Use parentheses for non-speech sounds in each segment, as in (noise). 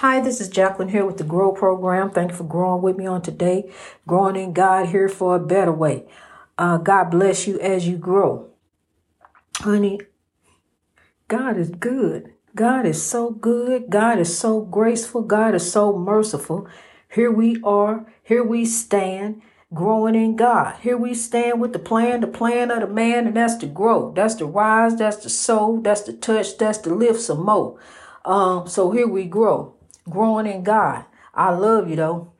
Hi, this is Jacqueline here with the Grow Program. Thank you for growing with me on today. Growing in God here for a better way. Uh, God bless you as you grow. Honey, God is good. God is so good. God is so graceful. God is so merciful. Here we are. Here we stand growing in God. Here we stand with the plan, the plan of the man, and that's to grow. That's to rise. That's to sow. That's to touch. That's to lift some more. Um, so here we grow growing in God. I love you though.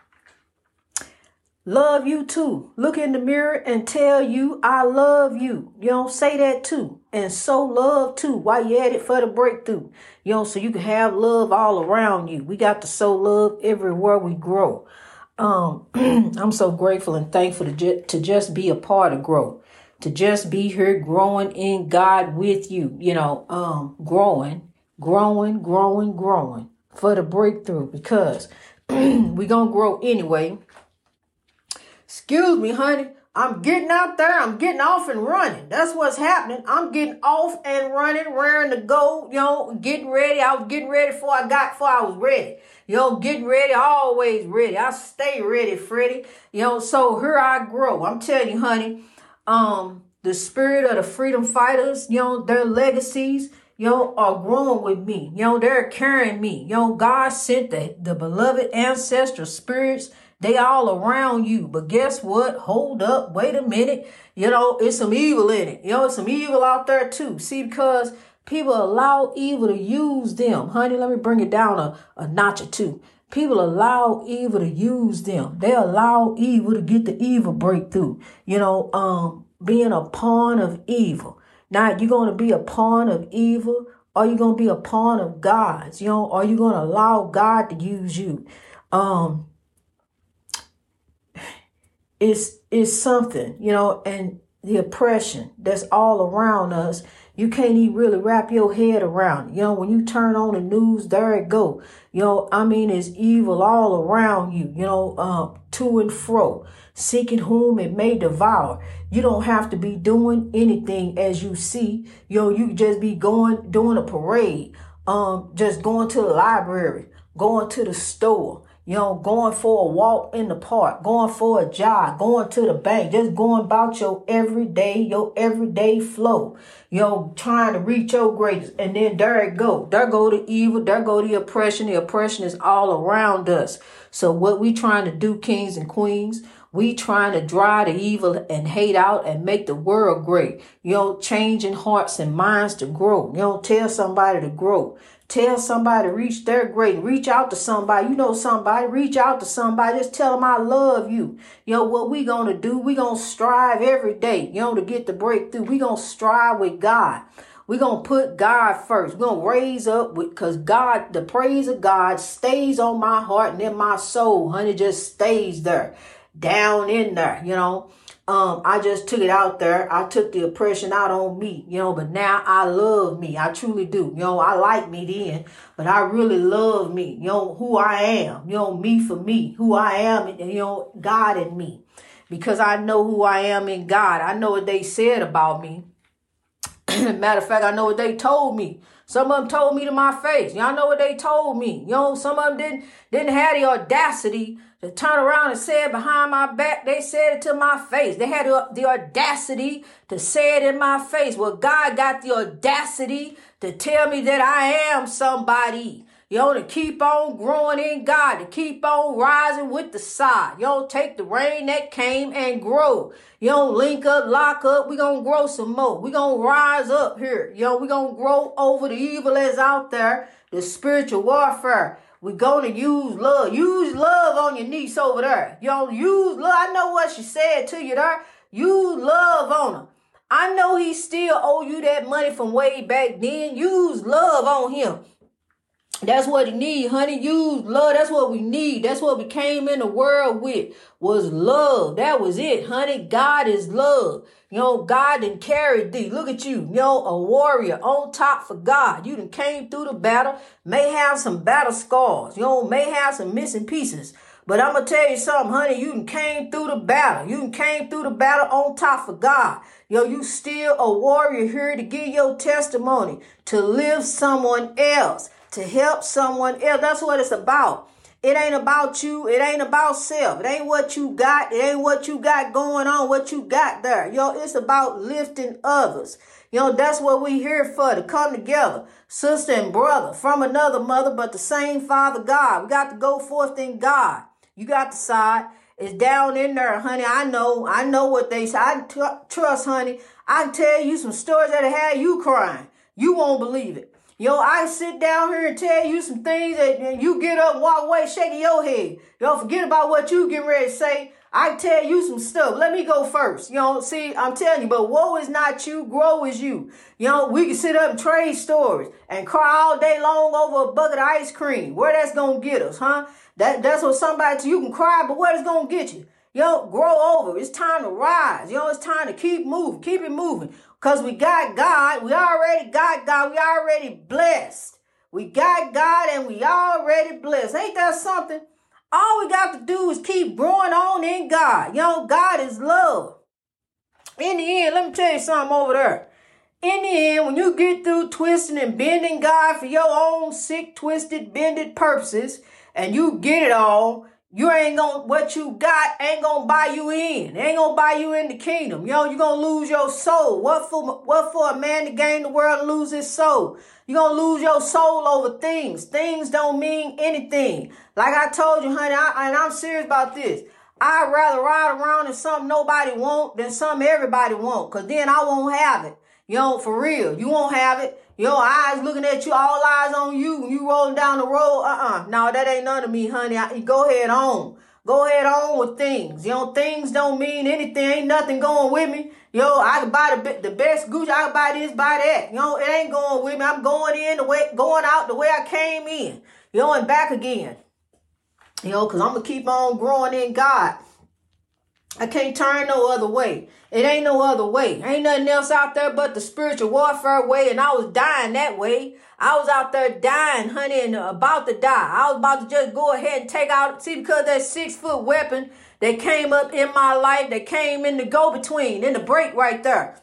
Love you too. Look in the mirror and tell you I love you. You don't say that too. And so love too while you at it for the breakthrough. You know, so you can have love all around you. We got to sow love everywhere we grow. Um, (clears throat) I'm so grateful and thankful to, ju- to just be a part of growth, to just be here growing in God with you, you know, um, growing, growing, growing, growing for the breakthrough because (clears throat) we gonna grow anyway. Excuse me, honey. I'm getting out there. I'm getting off and running. That's what's happening. I'm getting off and running, raring to go. You know, getting ready. I was getting ready before I got, before I was ready. You know, getting ready, always ready. I stay ready, Freddie. You know, so here I grow. I'm telling you, honey. Um, the spirit of the freedom fighters, you know, their legacies, know, are growing with me. Know, they're carrying me. Know, God sent the, the beloved ancestral spirits. They all around you. But guess what? Hold up. Wait a minute. You know, it's some evil in it. You know, it's some evil out there too. See, because people allow evil to use them. Honey, let me bring it down a, a notch or two. People allow evil to use them. They allow evil to get the evil breakthrough. You know, um, being a pawn of evil. Now, you going to be a pawn of evil? Are you going to be a pawn of God's? You know, are you going to allow God to use you? Um, it's, it's something, you know, and the oppression that's all around us you can't even really wrap your head around. You know, when you turn on the news, there it go. You know, I mean, it's evil all around you. You know, um, to and fro, seeking whom it may devour. You don't have to be doing anything as you see. You know, you just be going doing a parade. Um, just going to the library, going to the store you know, going for a walk in the park, going for a jog, going to the bank, just going about your everyday, your everyday flow. You know, trying to reach your greatest. And then there it go. There go the evil. There go the oppression. The oppression is all around us. So what we trying to do, kings and queens, we trying to drive the evil and hate out and make the world great. You know, changing hearts and minds to grow. You know, tell somebody to grow. Tell somebody, reach their great, reach out to somebody. You know somebody, reach out to somebody. Just tell them I love you. You know what we gonna do? We gonna strive every day, you know, to get the breakthrough. We gonna strive with God. we gonna put God first. we gonna raise up because God, the praise of God stays on my heart and in my soul, honey, just stays there, down in there, you know. Um, I just took it out there. I took the oppression out on me, you know, but now I love me. I truly do. You know, I like me then, but I really love me, you know, who I am, you know, me for me, who I am, you know, God in me. Because I know who I am in God. I know what they said about me. (clears throat) Matter of fact, I know what they told me. Some of them told me to my face. Y'all know what they told me. You know, some of them didn't didn't have the audacity to turn around and say it behind my back. They said it to my face. They had the audacity to say it in my face. Well, God got the audacity to tell me that I am somebody. Know, to keep on growing in God, to keep on rising with the side. Know, take the rain that came and grow. Know, link up, lock up. we going to grow some more. we going to rise up here. Know, we going to grow over the evil that's out there, the spiritual warfare. We're going to use love. Use love on your niece over there. Know, use love. I know what she said to you there. Use love on her. I know he still owe you that money from way back then. Use love on him. That's what he need, honey. Use love. That's what we need. That's what we came in the world with was love. That was it, honey. God is love. You know, God didn't carry thee. Look at you. You know, a warrior on top for God. You done came through the battle. May have some battle scars. You know, may have some missing pieces. But I'm to tell you something, honey. You came through the battle. You came through the battle on top for God. Yo, you still a warrior here to give your testimony, to live someone else to help someone else. That's what it's about. It ain't about you. It ain't about self. It ain't what you got. It ain't what you got going on, what you got there. Yo, it's about lifting others. You know, that's what we here for, to come together, sister and brother, from another mother, but the same Father God. We got to go forth in God. You got the side. It's down in there, honey. I know. I know what they say. I t- trust, honey. I can tell you some stories that had you crying. You won't believe it. Yo, I sit down here and tell you some things that you get up, walk away, shaking your head. Don't forget about what you get ready to say. I tell you some stuff. Let me go first. You know, see, I'm telling you, but woe is not you, grow is you. You know, we can sit up and trade stories and cry all day long over a bucket of ice cream. Where that's gonna get us, huh? That that's what somebody you can cry, but what is gonna get you? Yo, grow over. It's time to rise. Yo, it's time to keep moving. Keep it moving. Because we got God. We already got God. We already blessed. We got God and we already blessed. Ain't that something? All we got to do is keep growing on in God. You know, God is love. In the end, let me tell you something over there. In the end, when you get through twisting and bending God for your own sick, twisted, bended purposes, and you get it all, you ain't gonna, what you got ain't gonna buy you in. Ain't gonna buy you in the kingdom. Yo, you gonna lose your soul. What for, what for a man to gain the world lose his soul? you gonna lose your soul over things. Things don't mean anything. Like I told you, honey, I, and I'm serious about this. I'd rather ride around in something nobody want than something everybody want. Cause then I won't have it. Yo, for real. You won't have it. Your eyes looking at you, all eyes on you you rolling down the road. Uh-uh. No, that ain't none of me, honey. I, go ahead on. Go ahead on with things. You know, things don't mean anything. Ain't nothing going with me. Yo, I can buy the, the best Gucci. I can buy this, buy that. You know, it ain't going with me. I'm going in the way, going out the way I came in. You know, and back again. You know, because I'm going to keep on growing in God. I can't turn no other way. It ain't no other way. Ain't nothing else out there but the spiritual warfare way. And I was dying that way. I was out there dying, honey, and about to die. I was about to just go ahead and take out, see, because that six foot weapon that came up in my life, that came in the go between, in the break right there.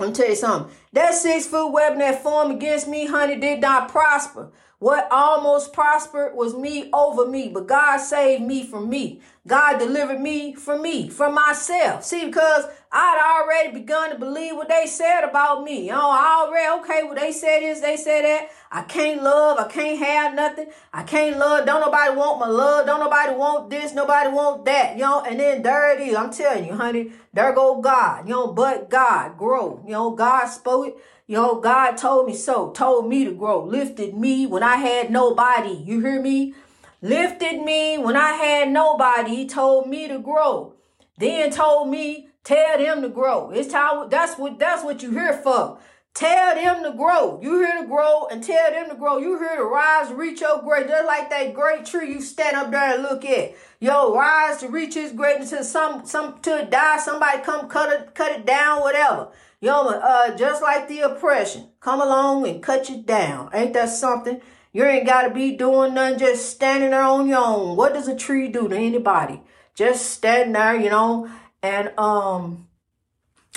Me tell you something. That six foot weapon that formed against me, honey, did not prosper. What almost prospered was me over me, but God saved me from me. God delivered me from me, from myself. See, because I'd already begun to believe what they said about me. You know, I already, okay, what they said is, they said that. I can't love, I can't have nothing. I can't love, don't nobody want my love, don't nobody want this, nobody want that, you know, and then there it is. I'm telling you, honey, there go God, you know, but God, grow. You know, God spoke it. Know, God told me so, told me to grow, lifted me when I had nobody. You hear me? Lifted me when I had nobody. He told me to grow. Then told me, tell them to grow. It's time. That's what that's what you here for. Tell them to grow. You here to grow and tell them to grow. You here to rise, reach your great. Just like that great tree you stand up there and look at. Yo, rise to reach his greatness until some some to die. Somebody come cut it, cut it down, whatever. Yo, uh, just like the oppression, come along and cut you down. Ain't that something? You ain't got to be doing nothing, just standing there on your own. What does a tree do to anybody? Just standing there, you know, and um,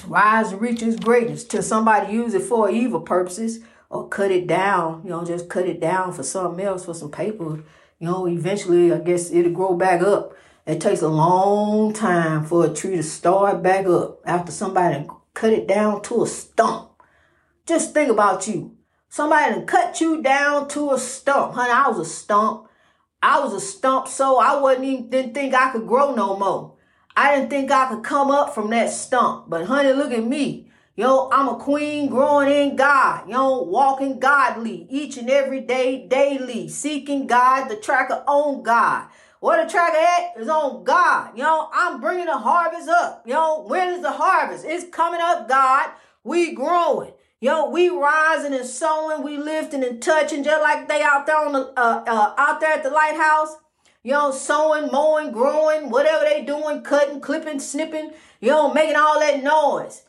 rise and reach its greatness till somebody use it for evil purposes or cut it down, you know, just cut it down for something else, for some paper. You know, eventually, I guess it'll grow back up. It takes a long time for a tree to start back up after somebody cut it down to a stump. Just think about you. Somebody cut you down to a stump. Honey, I was a stump. I was a stump, so I wasn't even didn't think I could grow no more. I didn't think I could come up from that stump. But honey, look at me. Yo, I'm a queen growing in God. Yo, walking godly each and every day, daily, seeking God, the tracker on God. What the tracker at is on God. Yo, I'm bringing the harvest up. Yo, when is the harvest? It's coming up, God. We growing. Yo, we rising and sowing, we lifting and touching, just like they out there on the uh, uh, out there at the lighthouse. You know, sowing, mowing, growing, whatever they doing, cutting, clipping, snipping. You know, making all that noise.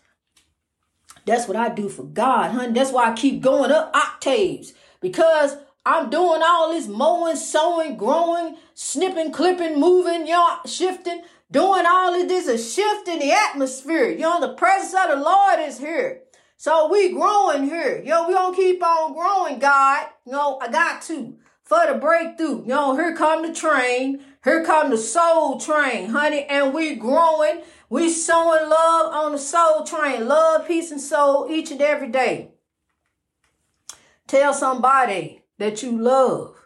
That's what I do for God, honey. That's why I keep going up octaves because I'm doing all this mowing, sowing, growing, snipping, clipping, moving, y'all, shifting, doing all of this, a shift in the atmosphere. You know, the presence of the Lord is here. So we growing here. Yo, we gonna keep on growing, God. You know, I got to. For the breakthrough. Know, here come the train. Here come the soul train, honey. And we growing. We sowing love on the soul train. Love, peace, and soul each and every day. Tell somebody that you love.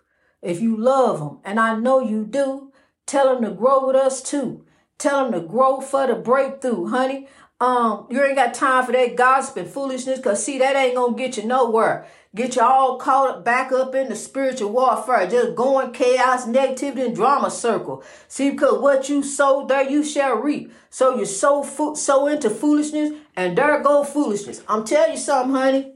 If you love them, and I know you do, tell them to grow with us too. Tell them to grow for the breakthrough, honey. Um, you ain't got time for that gossip and foolishness, cause see that ain't gonna get you nowhere. Get you all caught up back up in the spiritual warfare, just going chaos, negativity, and drama circle. See, because what you sow there, you shall reap. So you sow fo- sow into foolishness, and there go foolishness. I'm telling you something, honey.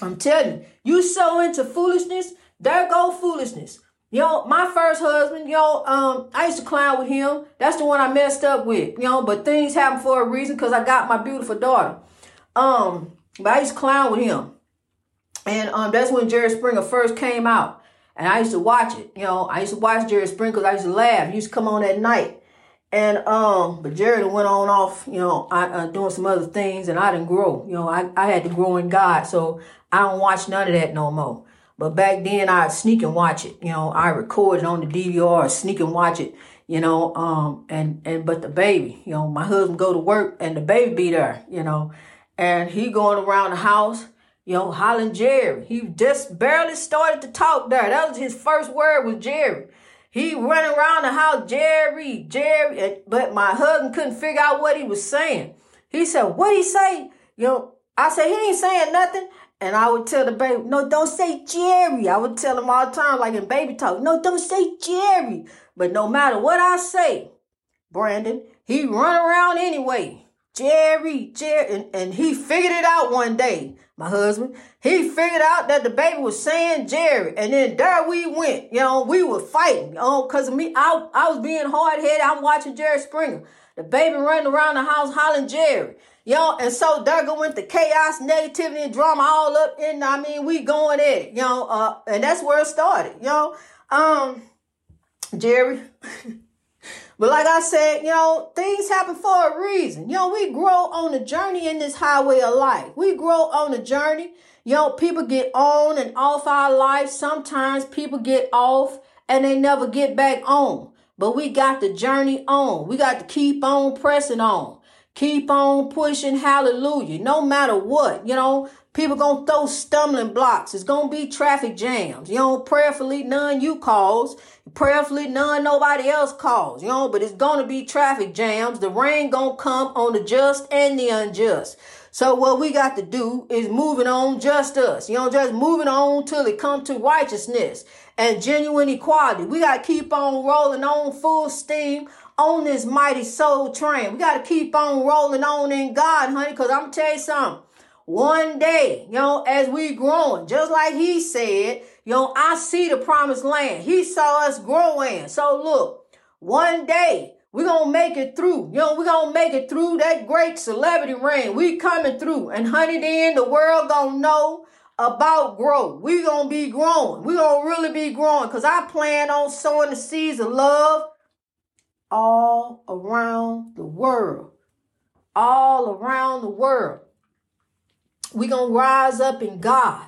I'm telling you, you sow into foolishness, there go foolishness. You know, my first husband, you know, um, I used to clown with him. That's the one I messed up with, you know, but things happen for a reason because I got my beautiful daughter. Um, but I used to clown with him. And um, that's when Jerry Springer first came out. And I used to watch it. You know, I used to watch Jerry Springer because I used to laugh. He used to come on at night. And um, but Jerry went on off, you know, I, uh, doing some other things, and I didn't grow. You know, I, I had to grow in God, so I don't watch none of that no more. But back then, I'd sneak and watch it. You know, I recorded on the DVR, sneak and watch it. You know, um, and and but the baby, you know, my husband go to work and the baby be there. You know, and he going around the house. You know, hollering Jerry. He just barely started to talk there. That was his first word was Jerry. He running around the house, Jerry, Jerry. But my husband couldn't figure out what he was saying. He said, what he say? You know, I said, he ain't saying nothing. And I would tell the baby, no, don't say Jerry. I would tell him all the time, like in baby talk, no, don't say Jerry. But no matter what I say, Brandon, he run around anyway. Jerry, Jerry, and, and he figured it out one day, my husband. He figured out that the baby was saying Jerry, and then there we went. You know, we were fighting, you know, because of me. I, I was being hard headed. I'm watching Jerry Springer. The baby running around the house hollering Jerry. Know, and so go went the chaos, negativity, and drama all up in. I mean, we going at it, know, uh, and that's where it started, know. Um, Jerry. (laughs) but like I said, you know, things happen for a reason. You know, we grow on the journey in this highway of life. We grow on the journey. You know, people get on and off our life. Sometimes people get off and they never get back on. But we got the journey on. We got to keep on pressing on. Keep on pushing, hallelujah. No matter what, you know, people gonna throw stumbling blocks. It's gonna be traffic jams. You know, prayerfully none you cause. Prayerfully none nobody else cause. You know, but it's gonna be traffic jams. The rain gonna come on the just and the unjust. So what we got to do is moving on just us. You know, just moving on till it come to righteousness and genuine equality. We got to keep on rolling on full steam on this mighty soul train. We got to keep on rolling on in God, honey, because I'm to tell you something. One day, you know, as we growing, just like he said, you know, I see the promised land. He saw us growing. So look, one day we're to make it through. You know, we're to make it through that great celebrity reign. We coming through. And honey, then the world to know about growth. we to be growing. we to really be growing because I plan on sowing the seeds of love all around the world. All around the world. We going to rise up in God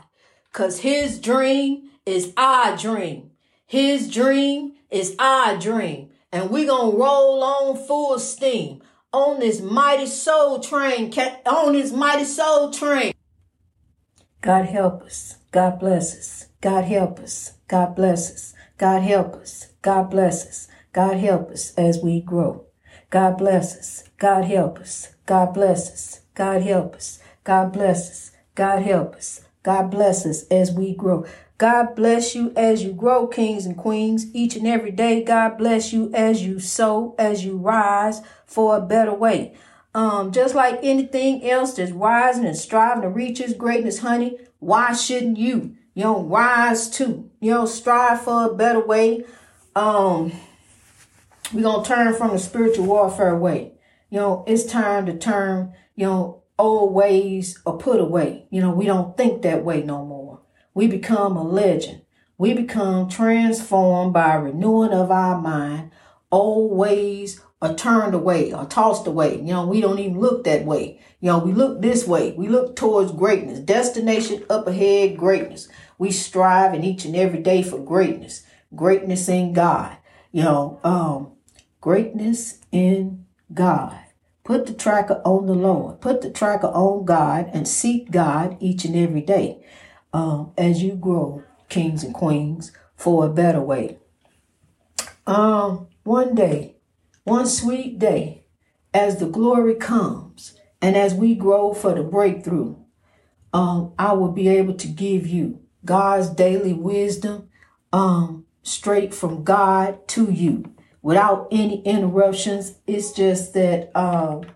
because his dream is our dream. His dream is our dream. And we going to roll on full steam on this mighty soul train, on this mighty soul train. God help us. God bless us. God help us. God bless us. God help us. God bless us. God help us as we grow. God bless us. God help us. God bless us. God help us. God bless us. God help us. God bless us as we grow. God bless you as you grow, kings and queens, each and every day. God bless you as you sow, as you rise for a better way. Um, just like anything else that's rising and striving to reach its greatness, honey, why shouldn't you? You know, rise too. You know, strive for a better way. Um, we're to turn from the spiritual warfare way. You know, it's time to turn, you know, old ways are put away. You know, we don't think that way no more. We become a legend. We become transformed by renewing of our mind. Old ways are turned away or tossed away. You know, we don't even look that way. You know, we look this way. We look towards greatness. Destination up ahead, greatness. We strive in each and every day for greatness. Greatness in God. You know, um, greatness in God. Put the tracker on the Lord. Put the tracker on God and seek God each and every day um, as you grow, kings and queens, for a better way. Um, one day, one sweet day, as the glory comes and as we grow for the breakthrough, um, I will be able to give you God's daily wisdom um, straight from God to you without any interruptions. It's just that, um,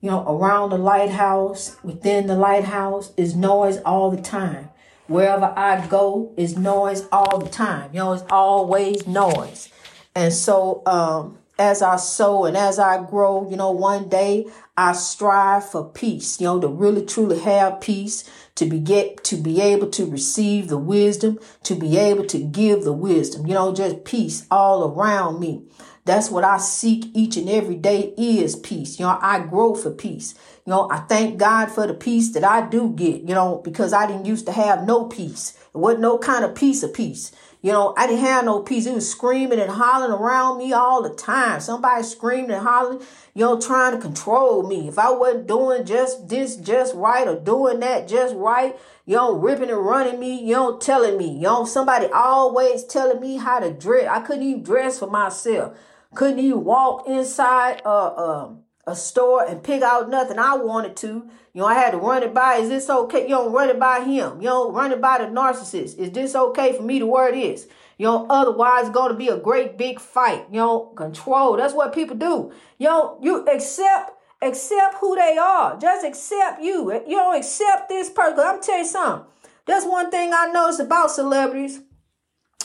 you know, around the lighthouse, within the lighthouse is noise all the time. Wherever I go is noise all the time. You know, it's always noise. And so, um, as I sow and as I grow, you know, one day I strive for peace, you know, to really truly have peace, to be get to be able to receive the wisdom, to be able to give the wisdom, you know, just peace all around me. That's what I seek each and every day is peace. You know, I grow for peace. You know, I thank God for the peace that I do get, you know, because I didn't used to have no peace. It wasn't no kind of peace of peace. You know, I didn't have no peace. It was screaming and hollering around me all the time. Somebody screaming and hollering, you know, trying to control me. If I wasn't doing just this just right or doing that just right, you know, ripping and running me, you know, telling me, you know, somebody always telling me how to dress. I couldn't even dress for myself. Couldn't even walk inside a, a, a store and pick out nothing I wanted to. You know, I had to run it by. Is this okay? You know, run it by him. You know, run it by the narcissist. Is this okay for me to wear this? You know, otherwise it's going to be a great big fight. You know, control. That's what people do. You know, you accept accept who they are. Just accept you. You don't accept this person. I'm telling you something. That's one thing I noticed about celebrities.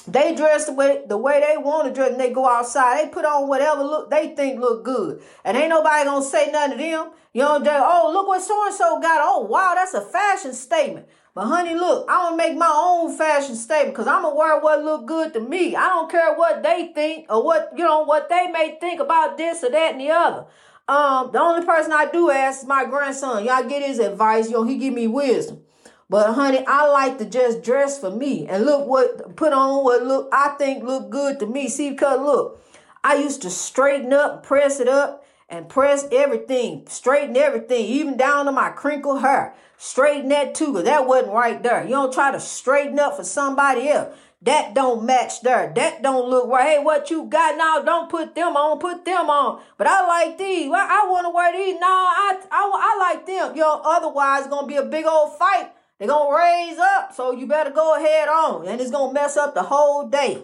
They dress the way the way they want to dress, and they go outside. They put on whatever look they think look good, and ain't nobody gonna say nothing to them. You know, they oh look what so and so got. Oh wow, that's a fashion statement. But honey, look, I want to make my own fashion statement because I'm gonna wear what look good to me. I don't care what they think or what you know what they may think about this or that and the other. Um, the only person I do ask is my grandson. Y'all get his advice. You know, he give me wisdom. But honey, I like to just dress for me and look what put on what look I think look good to me. See, because look, I used to straighten up, press it up, and press everything, straighten everything, even down to my crinkled hair. Straighten that too, because that wasn't right there. You don't try to straighten up for somebody else. That don't match there. That don't look right. Hey, what you got now? Don't put them on. Put them on. But I like these. Well, I want to wear these. No, I, I, I like them. Yo, otherwise it's to be a big old fight they're going to raise up, so you better go ahead on. And it's going to mess up the whole day.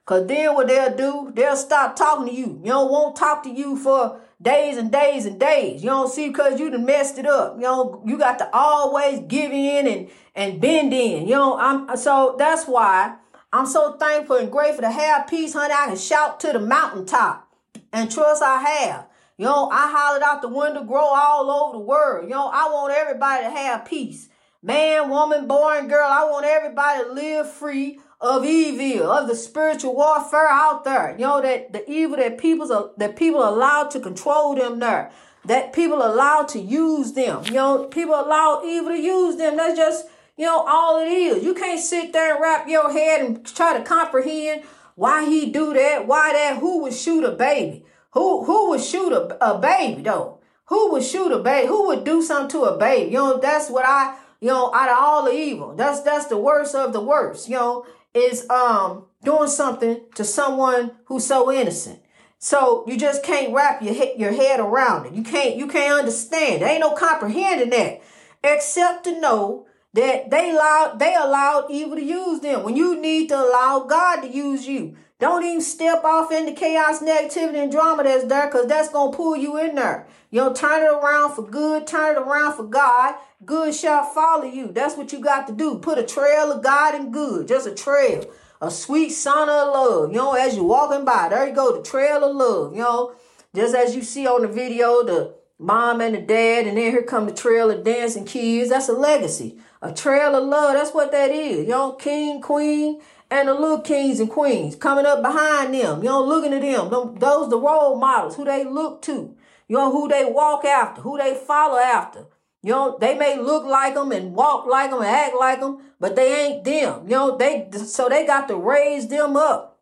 Because then what they'll do, they'll stop talking to you. You know, won't talk to you for days and days and days. You don't see because you done messed it up. You know, you got to always give in and, and bend in. You know, I'm so that's why I'm so thankful and grateful to have peace, honey. I can shout to the mountaintop and trust I have. You know, I hollered out the window, grow all over the world. You know, I want everybody to have peace. Man, woman, boy, and girl, I want everybody to live free of evil, of the spiritual warfare out there. You know, that the evil that people's that people allowed to control them there. That people allowed to use them. You know, people allow evil to use them. That's just, you know, all it is. You can't sit there and wrap your head and try to comprehend why he do that, why that, who would shoot a baby. Who who would shoot a, a baby though? Who would shoot a baby? Who would do something to a baby? You know, that's what I, you know, out of all the evil, that's that's the worst of the worst, you know, is um doing something to someone who's so innocent. So you just can't wrap your head, your head around it. You can't you can't understand. There ain't no comprehending that, except to know that they allowed they allowed evil to use them when you need to allow God to use you. Don't even step off into chaos, negativity, and drama that's there because that's going to pull you in there. You know, turn it around for good, turn it around for God. Good shall follow you. That's what you got to do. Put a trail of God and good, just a trail, a sweet son of love. You know, as you're walking by, there you go, the trail of love. You know, just as you see on the video, the mom and the dad, and then here come the trail of dancing kids. That's a legacy, a trail of love. That's what that is. You know, king, queen and the little kings and queens coming up behind them, you know, looking at them. them those the role models who they look to. You know, who they walk after, who they follow after. You know, they may look like them and walk like them and act like them, but they ain't them. You know, they so they got to raise them up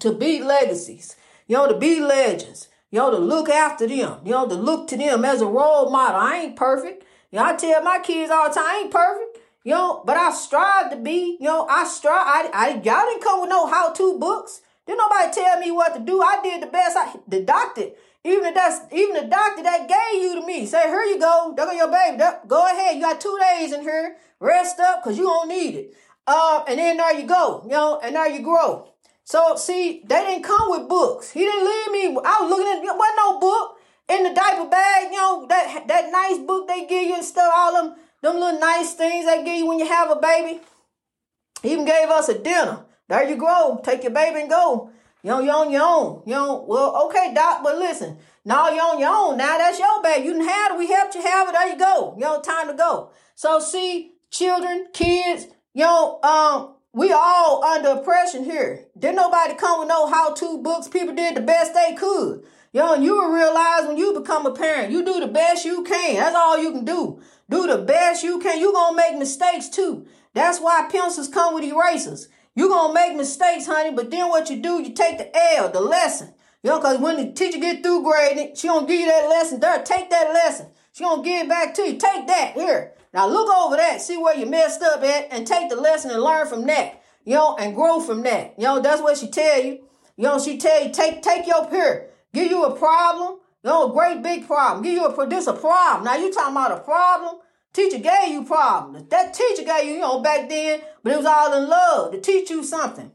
to be legacies. You know, to be legends. You know, to look after them. You know, to look to them as a role model. I ain't perfect. You know, I tell my kids all the time, I ain't perfect. You know, but I strive to be. You know, I strive. I, I y'all didn't come with no how-to books. Didn't nobody tell me what to do. I did the best. I the doctor, even the that's even the doctor that gave you to me, say, here you go. There go your baby. Go ahead. You got two days in here. Rest up, cause you don't need it. Uh, and then there you go. You know, and there you grow. So see, they didn't come with books. He didn't leave me. I was looking at there wasn't no book in the diaper bag. You know that that nice book they give you and stuff. All them them little nice things they give you when you have a baby. Even gave us a dinner. There you go. Take your baby and go. You know, you're on your own. You know, well, okay, doc, but listen. Now you're on your own. Now that's your baby. You didn't have it. We helped you have it. There you go. You know, time to go. So see, children, kids, you know, um, we all under oppression here. Didn't nobody come with no how-to books. People did the best they could. You know, and you will realize when you become a parent, you do the best you can. That's all you can do. Do the best you can. You're going to make mistakes too. That's why pencils come with erasers. You're going to make mistakes, honey, but then what you do, you take the L, the lesson. You know, because when the teacher get through grading, she going to give you that lesson there. Take that lesson. She going to give it back to you. Take that. Here. Now look over that. See where you messed up at and take the lesson and learn from that. You know, and grow from that. You know, that's what she tell you. You know, she tell you, take, take your peer. Give you a problem. Know, great big problem. Give you a, produce a problem. Now you talking about a problem. Teacher gave you problems. That teacher gave you, you know, back then, but it was all in love to teach you something.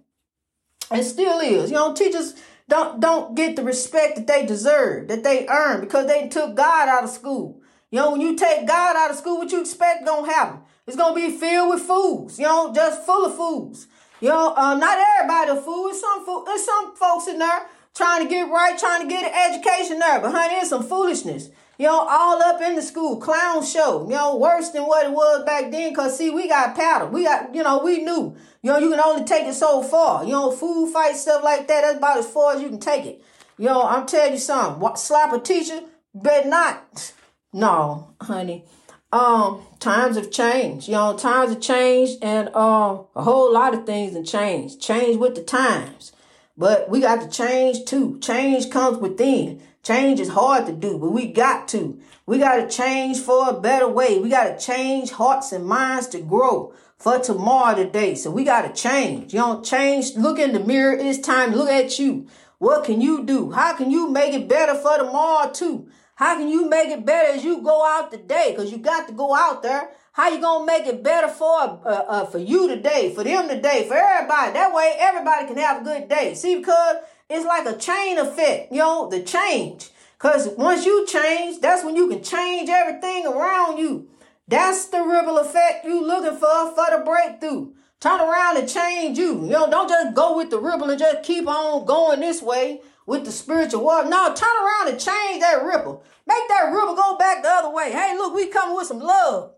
It still is. You know, teachers don't don't get the respect that they deserve, that they earn, because they took God out of school. You know, when you take God out of school, what you expect gonna happen? It's gonna be filled with fools. You know, just full of fools. You know, uh, not everybody a fool. It's some fool. There's some folks in there trying to get right, trying to get an education there. But honey, it's some foolishness you know, all up in the school, clown show, you know, worse than what it was back then. Cause see, we got paddle. We got, you know, we knew, you know, you can only take it so far. You know, food fight, stuff like that, that's about as far as you can take it. You know, I'm telling you something, What, slap a teacher, bet not. (laughs) No, honey. Um, times have changed. You know, times have changed and um a whole lot of things have changed. Change with the times. But we got to change too. Change comes within. Change is hard to do, but we got to. We got to change for a better way. We got to change hearts and minds to grow for tomorrow today. So we got to change. You don't change. Look in the mirror. It's time to look at you. What can you do? How can you make it better for tomorrow too? How can you make it better as you go out today? Because you got to go out there. How you gonna make it better for uh, uh, for you today, for them today, for everybody? That way, everybody can have a good day. See, because it's like a chain effect, you know, the change. Because once you change, that's when you can change everything around you. That's the ripple effect you looking for for the breakthrough. Turn around and change you. You know, don't just go with the ripple and just keep on going this way with the spiritual water. No, turn around and change that ripple. Make that ripple go back the other way. Hey, look, we coming with some love.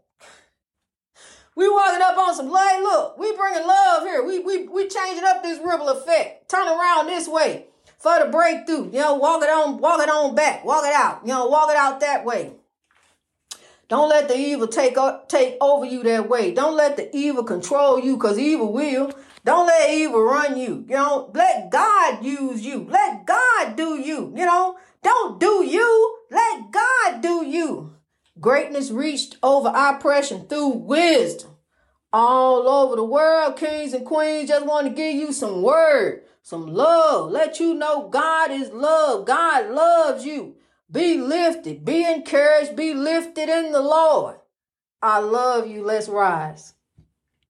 We walking up on some light. Look, we bringing love here. We we we changing up this ripple effect. Turn around this way for the breakthrough. You know, walk it on, walk it on back, walk it out. You know, walk it out that way. Don't let the evil take take over you that way. Don't let the evil control you, cause evil will. Don't let evil run you. You know, let God use you. Let God do you. You know, don't do you. Let God do you. Greatness reached over oppression through wisdom. All over the world, kings and queens just want to give you some word, some love. Let you know God is love. God loves you. Be lifted, be encouraged, be lifted in the Lord. I love you. Let's rise.